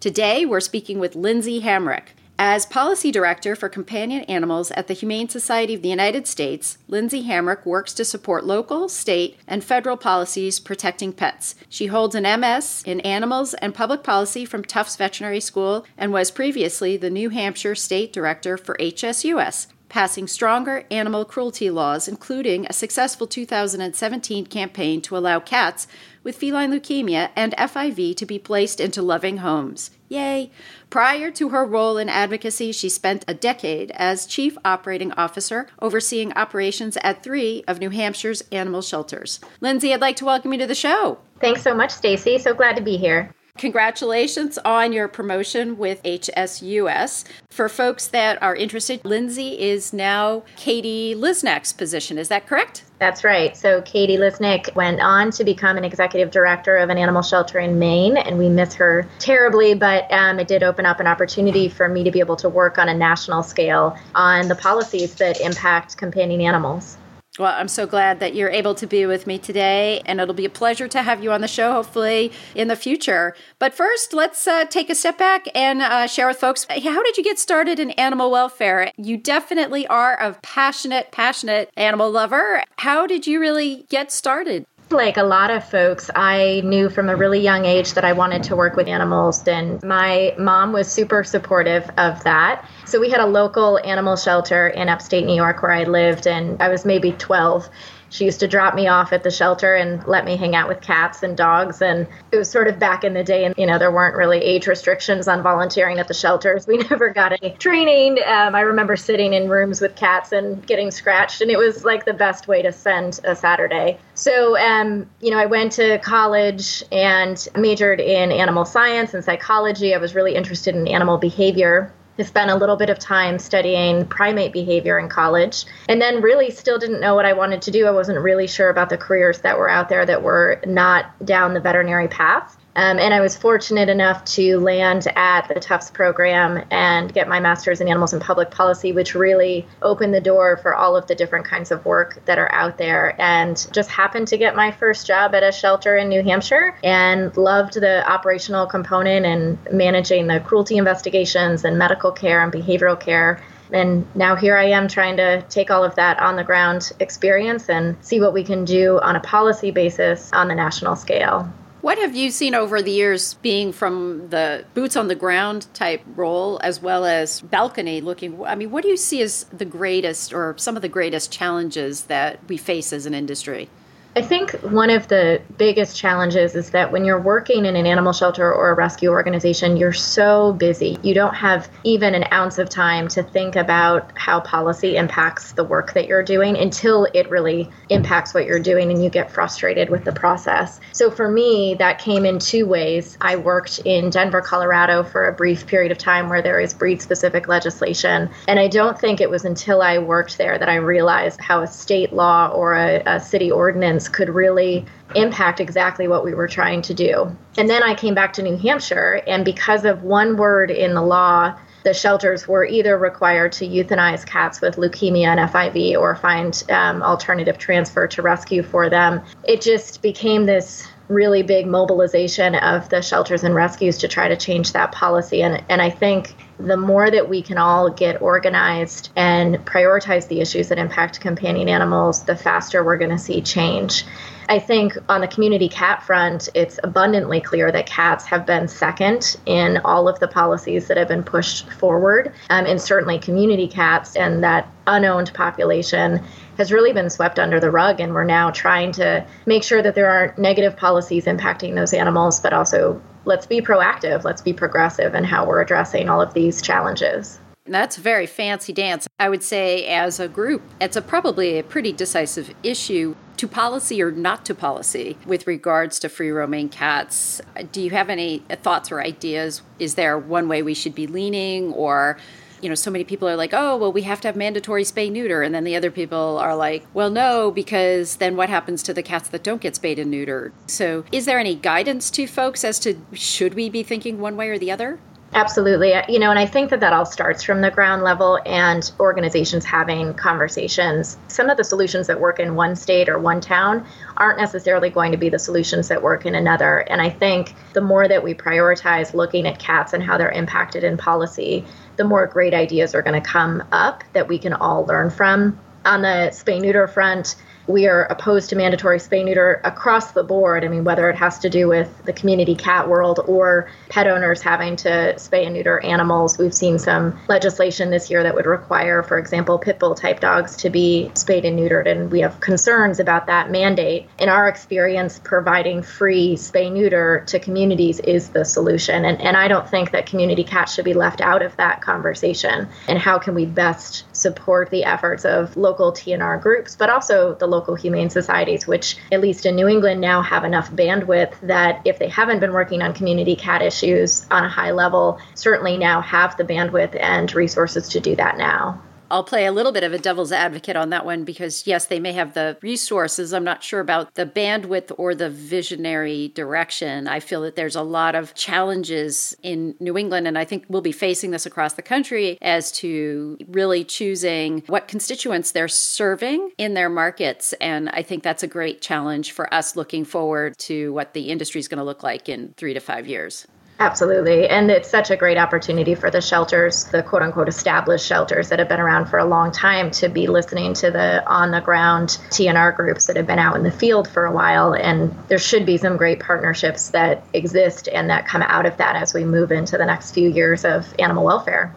Today, we're speaking with Lindsay Hamrick. As Policy Director for Companion Animals at the Humane Society of the United States, Lindsay Hamrick works to support local, state, and federal policies protecting pets. She holds an MS in Animals and Public Policy from Tufts Veterinary School and was previously the New Hampshire State Director for HSUS passing stronger animal cruelty laws, including a successful 2017 campaign to allow cats with feline leukemia and FIV to be placed into loving homes. Yay! Prior to her role in advocacy, she spent a decade as Chief Operating Officer overseeing operations at three of New Hampshire's animal shelters. Lindsay, I'd like to welcome you to the show. Thanks so much, Stacy. So glad to be here. Congratulations on your promotion with HSUS. For folks that are interested, Lindsay is now Katie Lisnik's position. Is that correct? That's right. So Katie Lisnik went on to become an executive director of an animal shelter in Maine, and we miss her terribly, but um, it did open up an opportunity for me to be able to work on a national scale on the policies that impact companion animals. Well, I'm so glad that you're able to be with me today, and it'll be a pleasure to have you on the show, hopefully, in the future. But first, let's uh, take a step back and uh, share with folks how did you get started in animal welfare? You definitely are a passionate, passionate animal lover. How did you really get started? Like a lot of folks, I knew from a really young age that I wanted to work with animals, and my mom was super supportive of that. So we had a local animal shelter in upstate New York where I lived, and I was maybe 12 she used to drop me off at the shelter and let me hang out with cats and dogs. And it was sort of back in the day, and you know, there weren't really age restrictions on volunteering at the shelters. We never got any training. Um, I remember sitting in rooms with cats and getting scratched, and it was like the best way to spend a Saturday. So, um, you know, I went to college and majored in animal science and psychology. I was really interested in animal behavior I spent a little bit of time studying primate behavior in college and then really still didn't know what I wanted to do. I wasn't really sure about the careers that were out there that were not down the veterinary path. Um, and I was fortunate enough to land at the Tufts program and get my master's in animals and public policy, which really opened the door for all of the different kinds of work that are out there. And just happened to get my first job at a shelter in New Hampshire and loved the operational component and managing the cruelty investigations and medical care and behavioral care and now here I am trying to take all of that on the ground experience and see what we can do on a policy basis on the national scale. What have you seen over the years being from the boots on the ground type role as well as balcony looking? I mean, what do you see as the greatest or some of the greatest challenges that we face as an industry? I think one of the biggest challenges is that when you're working in an animal shelter or a rescue organization, you're so busy. You don't have even an ounce of time to think about how policy impacts the work that you're doing until it really impacts what you're doing and you get frustrated with the process. So for me, that came in two ways. I worked in Denver, Colorado for a brief period of time where there is breed specific legislation. And I don't think it was until I worked there that I realized how a state law or a, a city ordinance could really impact exactly what we were trying to do. And then I came back to New Hampshire, and because of one word in the law, the shelters were either required to euthanize cats with leukemia and FIV or find um, alternative transfer to rescue for them. It just became this really big mobilization of the shelters and rescues to try to change that policy. And, and I think the more that we can all get organized and prioritize the issues that impact companion animals, the faster we're going to see change. I think on the community cat front, it's abundantly clear that cats have been second in all of the policies that have been pushed forward. Um, and certainly community cats and that unowned population has really been swept under the rug. And we're now trying to make sure that there aren't negative policies impacting those animals, but also let's be proactive, let's be progressive in how we're addressing all of these challenges. That's a very fancy dance. I would say, as a group, it's a probably a pretty decisive issue to policy or not to policy with regards to free roaming cats. Do you have any thoughts or ideas? Is there one way we should be leaning or you know, so many people are like, oh, well, we have to have mandatory spay neuter. And then the other people are like, well, no, because then what happens to the cats that don't get spayed and neutered? So, is there any guidance to folks as to should we be thinking one way or the other? Absolutely. You know, and I think that that all starts from the ground level and organizations having conversations. Some of the solutions that work in one state or one town aren't necessarily going to be the solutions that work in another. And I think the more that we prioritize looking at cats and how they're impacted in policy, the more great ideas are going to come up that we can all learn from. On the spay neuter front, we are opposed to mandatory spay neuter across the board. I mean, whether it has to do with the community cat world or pet owners having to spay and neuter animals. We've seen some legislation this year that would require, for example, pit bull type dogs to be spayed and neutered, and we have concerns about that mandate. In our experience, providing free spay neuter to communities is the solution. And, and I don't think that community cats should be left out of that conversation. And how can we best support the efforts of local TNR groups, but also the local humane societies, which, at least in New England, now have enough bandwidth that if they haven't been working on community cat issues on a high level, certainly now have the bandwidth and resources to do that now. I'll play a little bit of a devil's advocate on that one because, yes, they may have the resources. I'm not sure about the bandwidth or the visionary direction. I feel that there's a lot of challenges in New England, and I think we'll be facing this across the country as to really choosing what constituents they're serving in their markets. And I think that's a great challenge for us looking forward to what the industry is going to look like in three to five years. Absolutely. And it's such a great opportunity for the shelters, the quote unquote established shelters that have been around for a long time, to be listening to the on the ground TNR groups that have been out in the field for a while. And there should be some great partnerships that exist and that come out of that as we move into the next few years of animal welfare.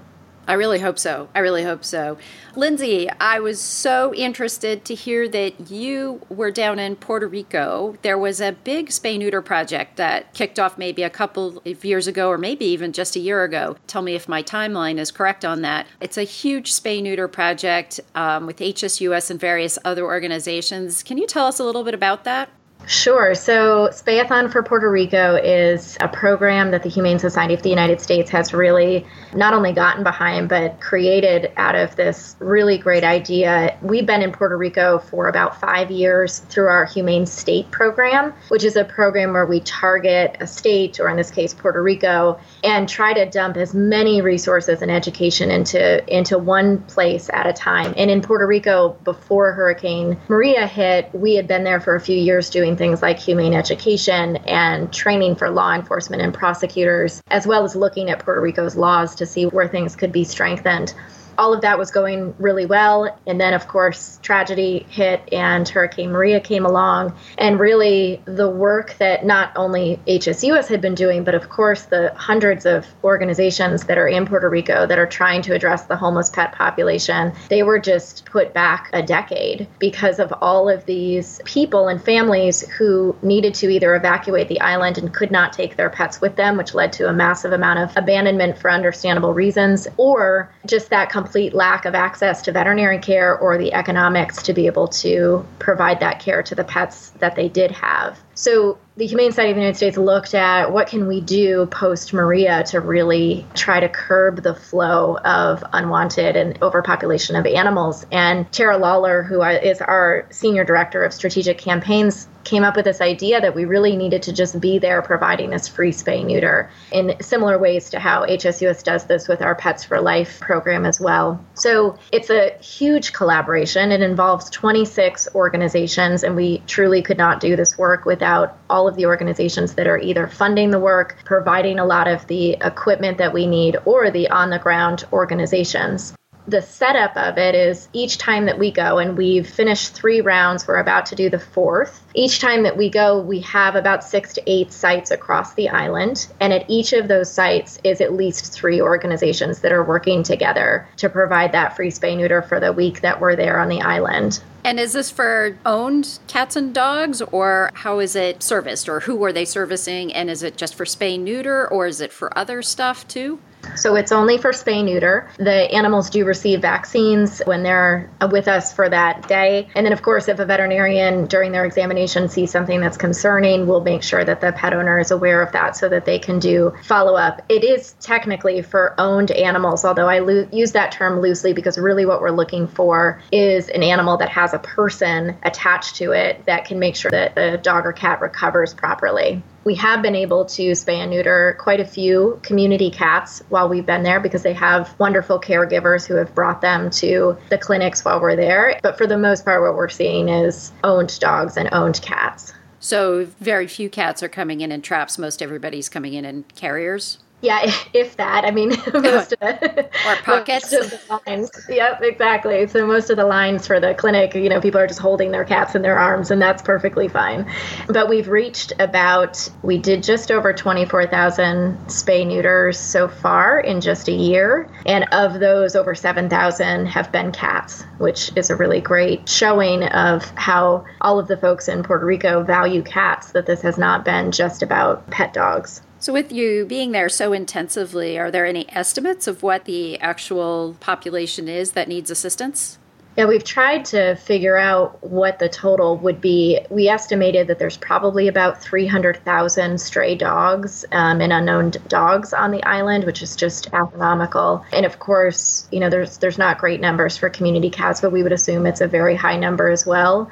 I really hope so. I really hope so. Lindsay, I was so interested to hear that you were down in Puerto Rico. There was a big spay neuter project that kicked off maybe a couple of years ago, or maybe even just a year ago. Tell me if my timeline is correct on that. It's a huge spay neuter project um, with HSUS and various other organizations. Can you tell us a little bit about that? Sure. So, Spayathon for Puerto Rico is a program that the Humane Society of the United States has really not only gotten behind, but created out of this really great idea. We've been in Puerto Rico for about five years through our Humane State program, which is a program where we target a state, or in this case, Puerto Rico, and try to dump as many resources and education into, into one place at a time. And in Puerto Rico, before Hurricane Maria hit, we had been there for a few years doing things like humane education and training for law enforcement and prosecutors, as well as looking at Puerto Rico's laws to see where things could be strengthened all of that was going really well. And then, of course, tragedy hit and Hurricane Maria came along. And really, the work that not only HSUS had been doing, but of course, the hundreds of organizations that are in Puerto Rico that are trying to address the homeless pet population, they were just put back a decade because of all of these people and families who needed to either evacuate the island and could not take their pets with them, which led to a massive amount of abandonment for understandable reasons, or just that complete lack of access to veterinary care or the economics to be able to provide that care to the pets that they did have. So the Humane Society of the United States looked at what can we do post Maria to really try to curb the flow of unwanted and overpopulation of animals. And Tara Loller, who is our senior director of strategic campaigns, came up with this idea that we really needed to just be there providing this free spay neuter in similar ways to how HSUS does this with our Pets for Life program as well. So it's a huge collaboration. It involves 26 organizations, and we truly could not do this work without all all of the organizations that are either funding the work, providing a lot of the equipment that we need, or the on the ground organizations the setup of it is each time that we go, and we've finished three rounds, we're about to do the fourth. Each time that we go, we have about six to eight sites across the island. And at each of those sites is at least three organizations that are working together to provide that free spay neuter for the week that we're there on the island. And is this for owned cats and dogs, or how is it serviced, or who are they servicing? And is it just for spay neuter, or is it for other stuff too? So it's only for spay neuter. The animals do receive vaccines when they're with us for that day. And then, of course, if a veterinarian during their examination sees something that's concerning, we'll make sure that the pet owner is aware of that so that they can do follow up. It is technically for owned animals, although I lo- use that term loosely because really what we're looking for is an animal that has a person attached to it that can make sure that the dog or cat recovers properly we have been able to spay and neuter quite a few community cats while we've been there because they have wonderful caregivers who have brought them to the clinics while we're there. But for the most part, what we're seeing is owned dogs and owned cats. So, very few cats are coming in in traps. Most everybody's coming in in carriers. Yeah, if that. I mean, most of the or pockets. Most of the lines. Yep, exactly. So most of the lines for the clinic, you know, people are just holding their cats in their arms, and that's perfectly fine. But we've reached about, we did just over 24,000 spay neuters so far in just a year, and of those, over 7,000 have been cats, which is a really great showing of how all of the folks in Puerto Rico value cats. That this has not been just about pet dogs. So, with you being there so intensively, are there any estimates of what the actual population is that needs assistance? Yeah, we've tried to figure out what the total would be. We estimated that there's probably about 300,000 stray dogs um, and unknown dogs on the island, which is just astronomical. And of course, you know, there's there's not great numbers for community cats, but we would assume it's a very high number as well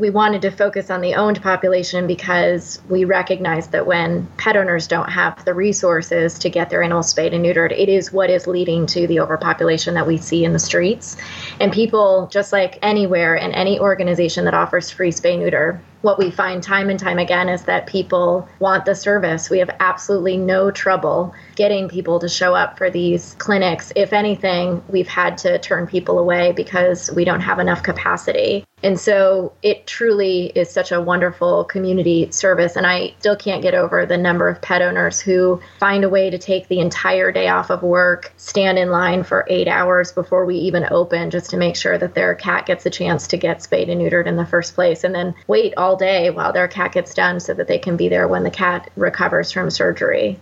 we wanted to focus on the owned population because we recognize that when pet owners don't have the resources to get their animals spayed and neutered, it is what is leading to the overpopulation that we see in the streets. And people, just like anywhere in any organization that offers free spay neuter, what we find time and time again is that people want the service. We have absolutely no trouble getting people to show up for these clinics. If anything, we've had to turn people away because we don't have enough capacity. And so it truly is such a wonderful community service. And I still can't get over the number of pet owners who find a way to take the entire day off of work, stand in line for eight hours before we even open just to make sure that their cat gets a chance to get spayed and neutered in the first place, and then wait all day while their cat gets done so that they can be there when the cat recovers from surgery.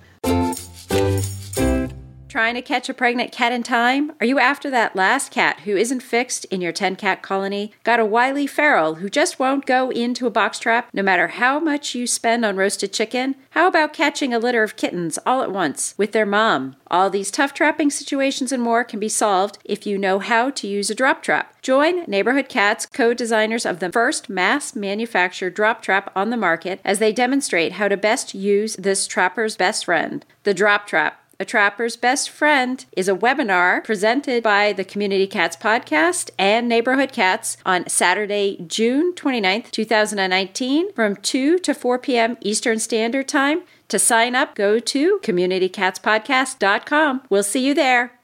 Trying to catch a pregnant cat in time? Are you after that last cat who isn't fixed in your 10 cat colony? Got a wily feral who just won't go into a box trap no matter how much you spend on roasted chicken? How about catching a litter of kittens all at once with their mom? All these tough trapping situations and more can be solved if you know how to use a drop trap. Join Neighborhood Cats, co designers of the first mass manufactured drop trap on the market, as they demonstrate how to best use this trapper's best friend, the drop trap. A Trapper's Best Friend is a webinar presented by the Community Cats Podcast and Neighborhood Cats on Saturday, June 29th, 2019, from 2 to 4 p.m. Eastern Standard Time. To sign up, go to communitycatspodcast.com. We'll see you there.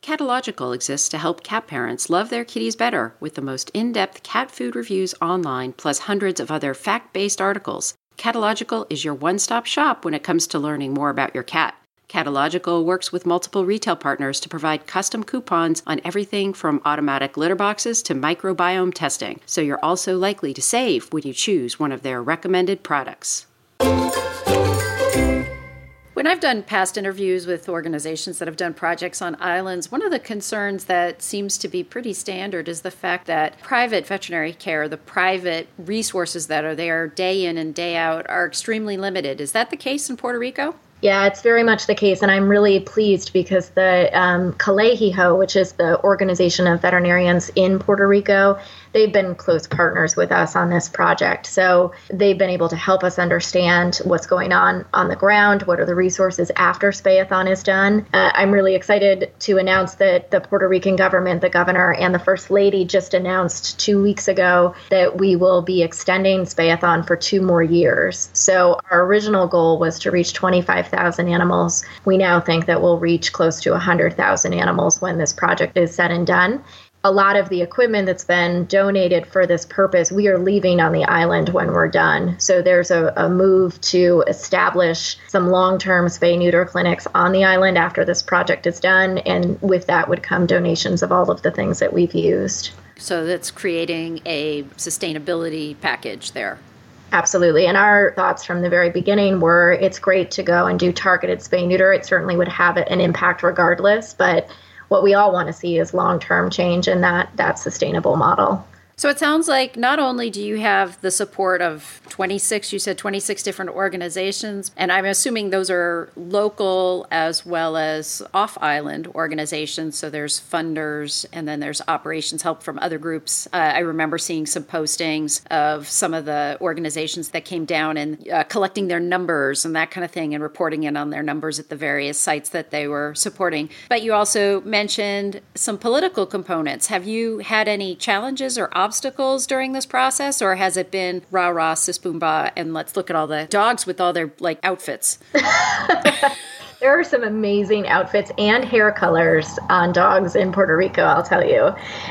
Catological exists to help cat parents love their kitties better with the most in depth cat food reviews online, plus hundreds of other fact based articles. Catological is your one stop shop when it comes to learning more about your cat. Catological works with multiple retail partners to provide custom coupons on everything from automatic litter boxes to microbiome testing, so you're also likely to save when you choose one of their recommended products. When I've done past interviews with organizations that have done projects on islands, one of the concerns that seems to be pretty standard is the fact that private veterinary care, the private resources that are there day in and day out, are extremely limited. Is that the case in Puerto Rico? Yeah, it's very much the case, and I'm really pleased because the um, Colegio, which is the organization of veterinarians in Puerto Rico, they've been close partners with us on this project. So they've been able to help us understand what's going on on the ground, what are the resources after Spayathon is done. Uh, I'm really excited to announce that the Puerto Rican government, the governor, and the first lady just announced two weeks ago that we will be extending Spayathon for two more years. So our original goal was to reach 25,000 animals. We now think that we'll reach close to 100,000 animals when this project is said and done a lot of the equipment that's been donated for this purpose, we are leaving on the island when we're done. So there's a, a move to establish some long term spay neuter clinics on the island after this project is done. And with that would come donations of all of the things that we've used. So that's creating a sustainability package there. Absolutely. And our thoughts from the very beginning were it's great to go and do targeted spay neuter. It certainly would have an impact regardless, but what we all want to see is long-term change in that that sustainable model. So it sounds like not only do you have the support of 26, you said 26 different organizations, and I'm assuming those are local as well as off island organizations. So there's funders and then there's operations help from other groups. Uh, I remember seeing some postings of some of the organizations that came down and uh, collecting their numbers and that kind of thing and reporting in on their numbers at the various sites that they were supporting. But you also mentioned some political components. Have you had any challenges or obstacles? Obstacles during this process, or has it been rah rah sis boom bah and let's look at all the dogs with all their like outfits? there are some amazing outfits and hair colors on dogs in Puerto Rico, I'll tell you.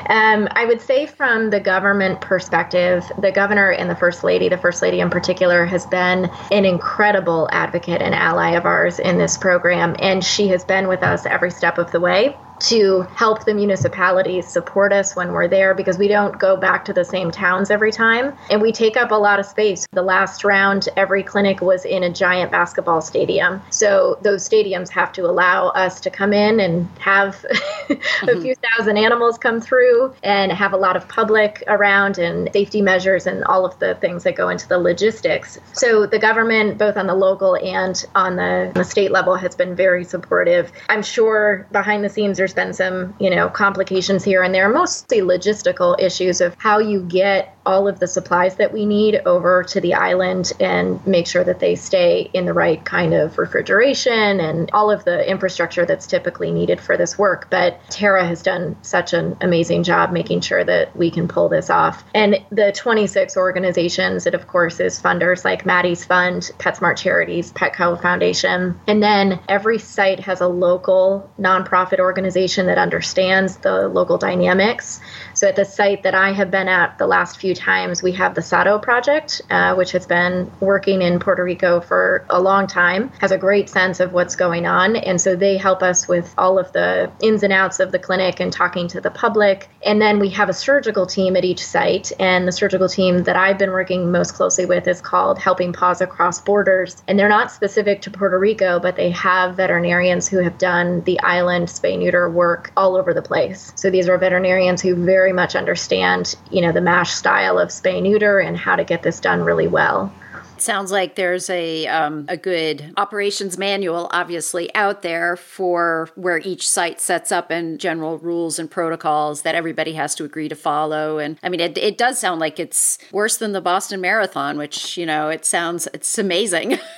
Um, I would say, from the government perspective, the governor and the first lady, the first lady in particular, has been an incredible advocate and ally of ours in this program, and she has been with us every step of the way to help the municipalities support us when we're there because we don't go back to the same towns every time and we take up a lot of space. The last round, every clinic was in a giant basketball stadium. So those stadiums have to allow us to come in and have a mm-hmm. few thousand animals come through and have a lot of public around and safety measures and all of the things that go into the logistics. So the government, both on the local and on the, the state level, has been very supportive. I'm sure behind the scenes, there's been some, you know, complications here and there, mostly logistical issues of how you get all of the supplies that we need over to the island and make sure that they stay in the right kind of refrigeration and all of the infrastructure that's typically needed for this work. But Tara has done such an amazing job making sure that we can pull this off. And the 26 organizations, it of course is funders like Maddie's Fund, PetSmart Charities, Petco Foundation. And then every site has a local nonprofit organization that understands the local dynamics. So at the site that I have been at the last few times. We have the Sato Project, uh, which has been working in Puerto Rico for a long time, has a great sense of what's going on. And so they help us with all of the ins and outs of the clinic and talking to the public. And then we have a surgical team at each site. And the surgical team that I've been working most closely with is called Helping Paws Across Borders. And they're not specific to Puerto Rico, but they have veterinarians who have done the island spay neuter work all over the place. So these are veterinarians who very much understand, you know, the MASH style of spay neuter and how to get this done really well. Sounds like there's a um, a good operations manual, obviously, out there for where each site sets up and general rules and protocols that everybody has to agree to follow. And I mean, it, it does sound like it's worse than the Boston Marathon, which you know, it sounds it's amazing.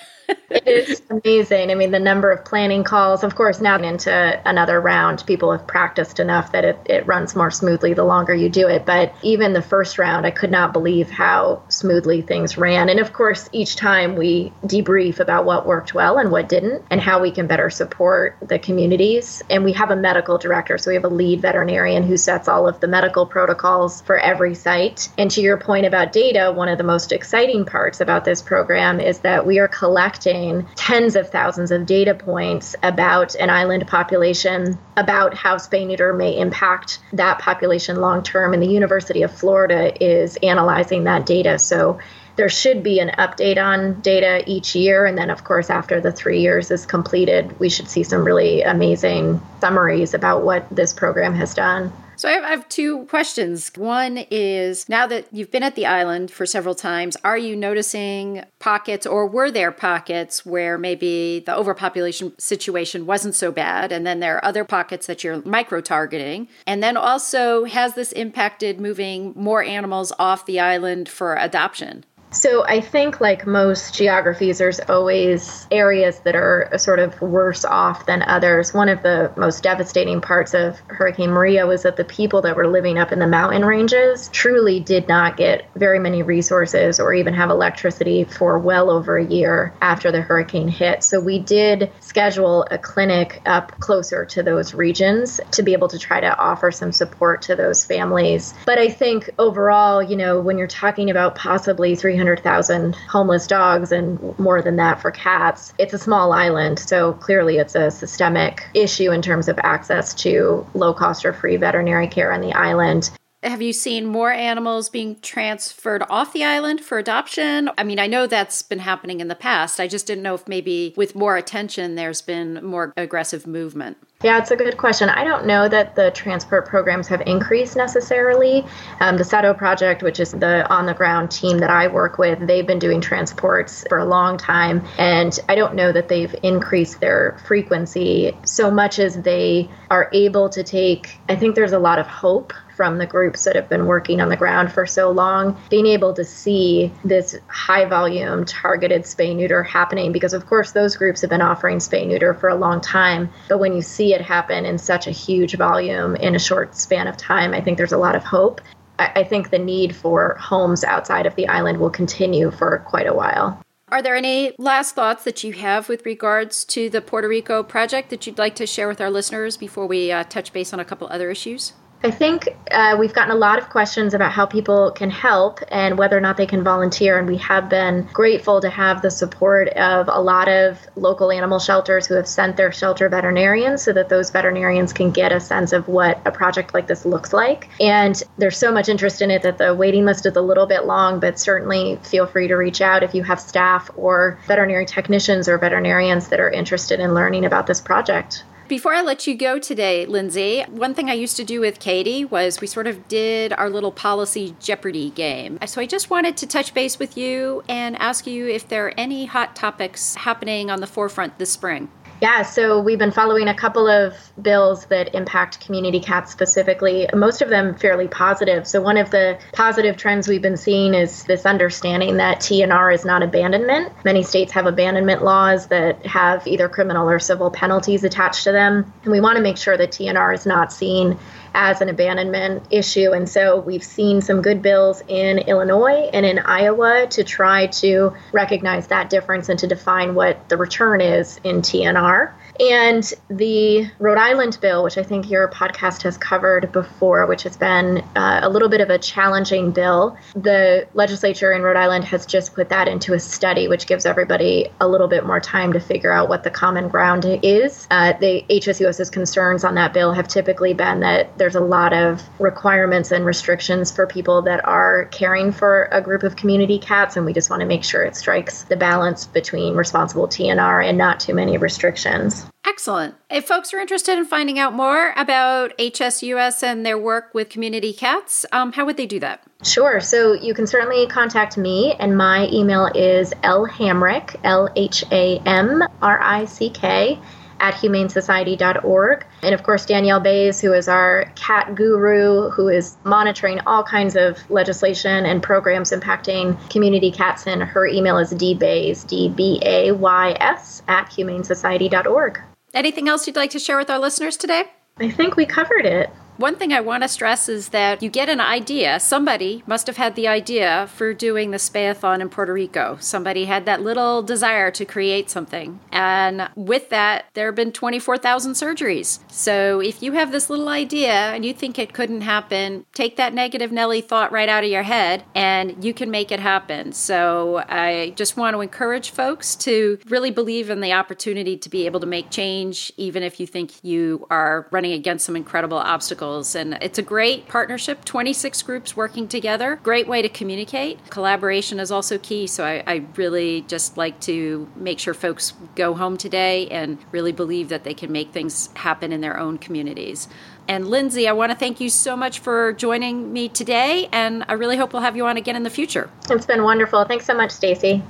it is amazing. I mean, the number of planning calls, of course, now into another round, people have practiced enough that it, it runs more smoothly the longer you do it. But even the first round, I could not believe how smoothly things ran. And of course, each time we debrief about what worked well and what didn't, and how we can better support the communities. And we have a medical director, so we have a lead veterinarian who sets all of the medical protocols for every site. And to your point about data, one of the most exciting parts about this program is that we are collecting collecting tens of thousands of data points about an island population, about how spay neuter may impact that population long term. And the University of Florida is analyzing that data. So there should be an update on data each year. And then, of course, after the three years is completed, we should see some really amazing summaries about what this program has done. So I have, I have, two questions. One is now that you've been at the island for several times, are you noticing pockets or were there pockets where maybe the overpopulation situation wasn't so bad? And then there are other pockets that you're micro targeting. And then also, has this impacted moving more animals off the island for adoption? So I think, like most geographies, there's always areas that are sort of worse off than others. One of the most devastating parts of Hurricane Maria was that the people that were living up in the mountain ranges truly did not get very many resources or even have electricity for well over a year after the hurricane hit. So we did schedule a clinic up closer to those regions to be able to try to offer some support to those families. But I think overall, you know, when you're talking about possibly 300 300,000 homeless dogs and more than that for cats. It's a small island, so clearly it's a systemic issue in terms of access to low cost or free veterinary care on the island. Have you seen more animals being transferred off the island for adoption? I mean, I know that's been happening in the past. I just didn't know if maybe with more attention there's been more aggressive movement. Yeah, it's a good question. I don't know that the transport programs have increased necessarily. Um, the SATO project, which is the on the ground team that I work with, they've been doing transports for a long time. And I don't know that they've increased their frequency so much as they are able to take, I think there's a lot of hope from the groups that have been working on the ground for so long, being able to see this high volume targeted spay neuter happening, because of course those groups have been offering spay neuter for a long time. But when you see it happen in such a huge volume in a short span of time, I think there's a lot of hope. I think the need for homes outside of the island will continue for quite a while. Are there any last thoughts that you have with regards to the Puerto Rico project that you'd like to share with our listeners before we uh, touch base on a couple other issues? I think uh, we've gotten a lot of questions about how people can help and whether or not they can volunteer. And we have been grateful to have the support of a lot of local animal shelters who have sent their shelter veterinarians so that those veterinarians can get a sense of what a project like this looks like. And there's so much interest in it that the waiting list is a little bit long, but certainly feel free to reach out if you have staff or veterinary technicians or veterinarians that are interested in learning about this project. Before I let you go today, Lindsay, one thing I used to do with Katie was we sort of did our little policy Jeopardy game. So I just wanted to touch base with you and ask you if there are any hot topics happening on the forefront this spring. Yeah, so we've been following a couple of bills that impact community cats specifically, most of them fairly positive. So, one of the positive trends we've been seeing is this understanding that TNR is not abandonment. Many states have abandonment laws that have either criminal or civil penalties attached to them. And we want to make sure that TNR is not seen as an abandonment issue. And so we've seen some good bills in Illinois and in Iowa to try to recognize that difference and to define what the return is in TNR. And the Rhode Island bill, which I think your podcast has covered before, which has been uh, a little bit of a challenging bill, the legislature in Rhode Island has just put that into a study, which gives everybody a little bit more time to figure out what the common ground is. Uh, the HSUS's concerns on that bill have typically been that there's a lot of requirements and restrictions for people that are caring for a group of community cats, and we just want to make sure it strikes the balance between responsible TNR and not too many restrictions. Excellent. If folks are interested in finding out more about HSUS and their work with community cats, um, how would they do that? Sure. So you can certainly contact me, and my email is lhamrick, L H A M R I C K, at humanesociety.org. And of course, Danielle Bays, who is our cat guru, who is monitoring all kinds of legislation and programs impacting community cats, and her email is dbays, D B A Y S, at humanesociety.org. Anything else you'd like to share with our listeners today? I think we covered it. One thing I want to stress is that you get an idea. Somebody must have had the idea for doing the Spayathon in Puerto Rico. Somebody had that little desire to create something. And with that, there have been 24,000 surgeries. So if you have this little idea and you think it couldn't happen, take that negative Nelly thought right out of your head and you can make it happen. So I just want to encourage folks to really believe in the opportunity to be able to make change, even if you think you are running against some incredible obstacles and it's a great partnership 26 groups working together. Great way to communicate. Collaboration is also key so I, I, really just like to make sure folks go home today and really believe that they can make things happen in their own communities. And lindsay i want to thank you so much for joining me today and i really hope we'll have you on again in the future. It's been wonderful. Thanks so much stacy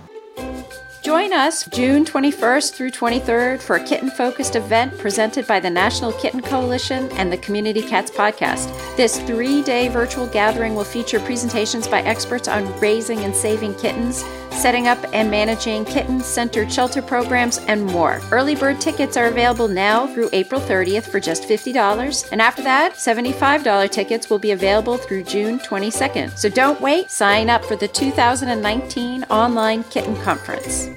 Join us June 21st through 23rd for a kitten focused event presented by the National Kitten Coalition and the Community Cats Podcast. This three day virtual gathering will feature presentations by experts on raising and saving kittens, setting up and managing kitten centered shelter programs, and more. Early bird tickets are available now through April 30th for just $50, and after that, $75 tickets will be available through June 22nd. So don't wait, sign up for the 2019 Online Kitten Conference.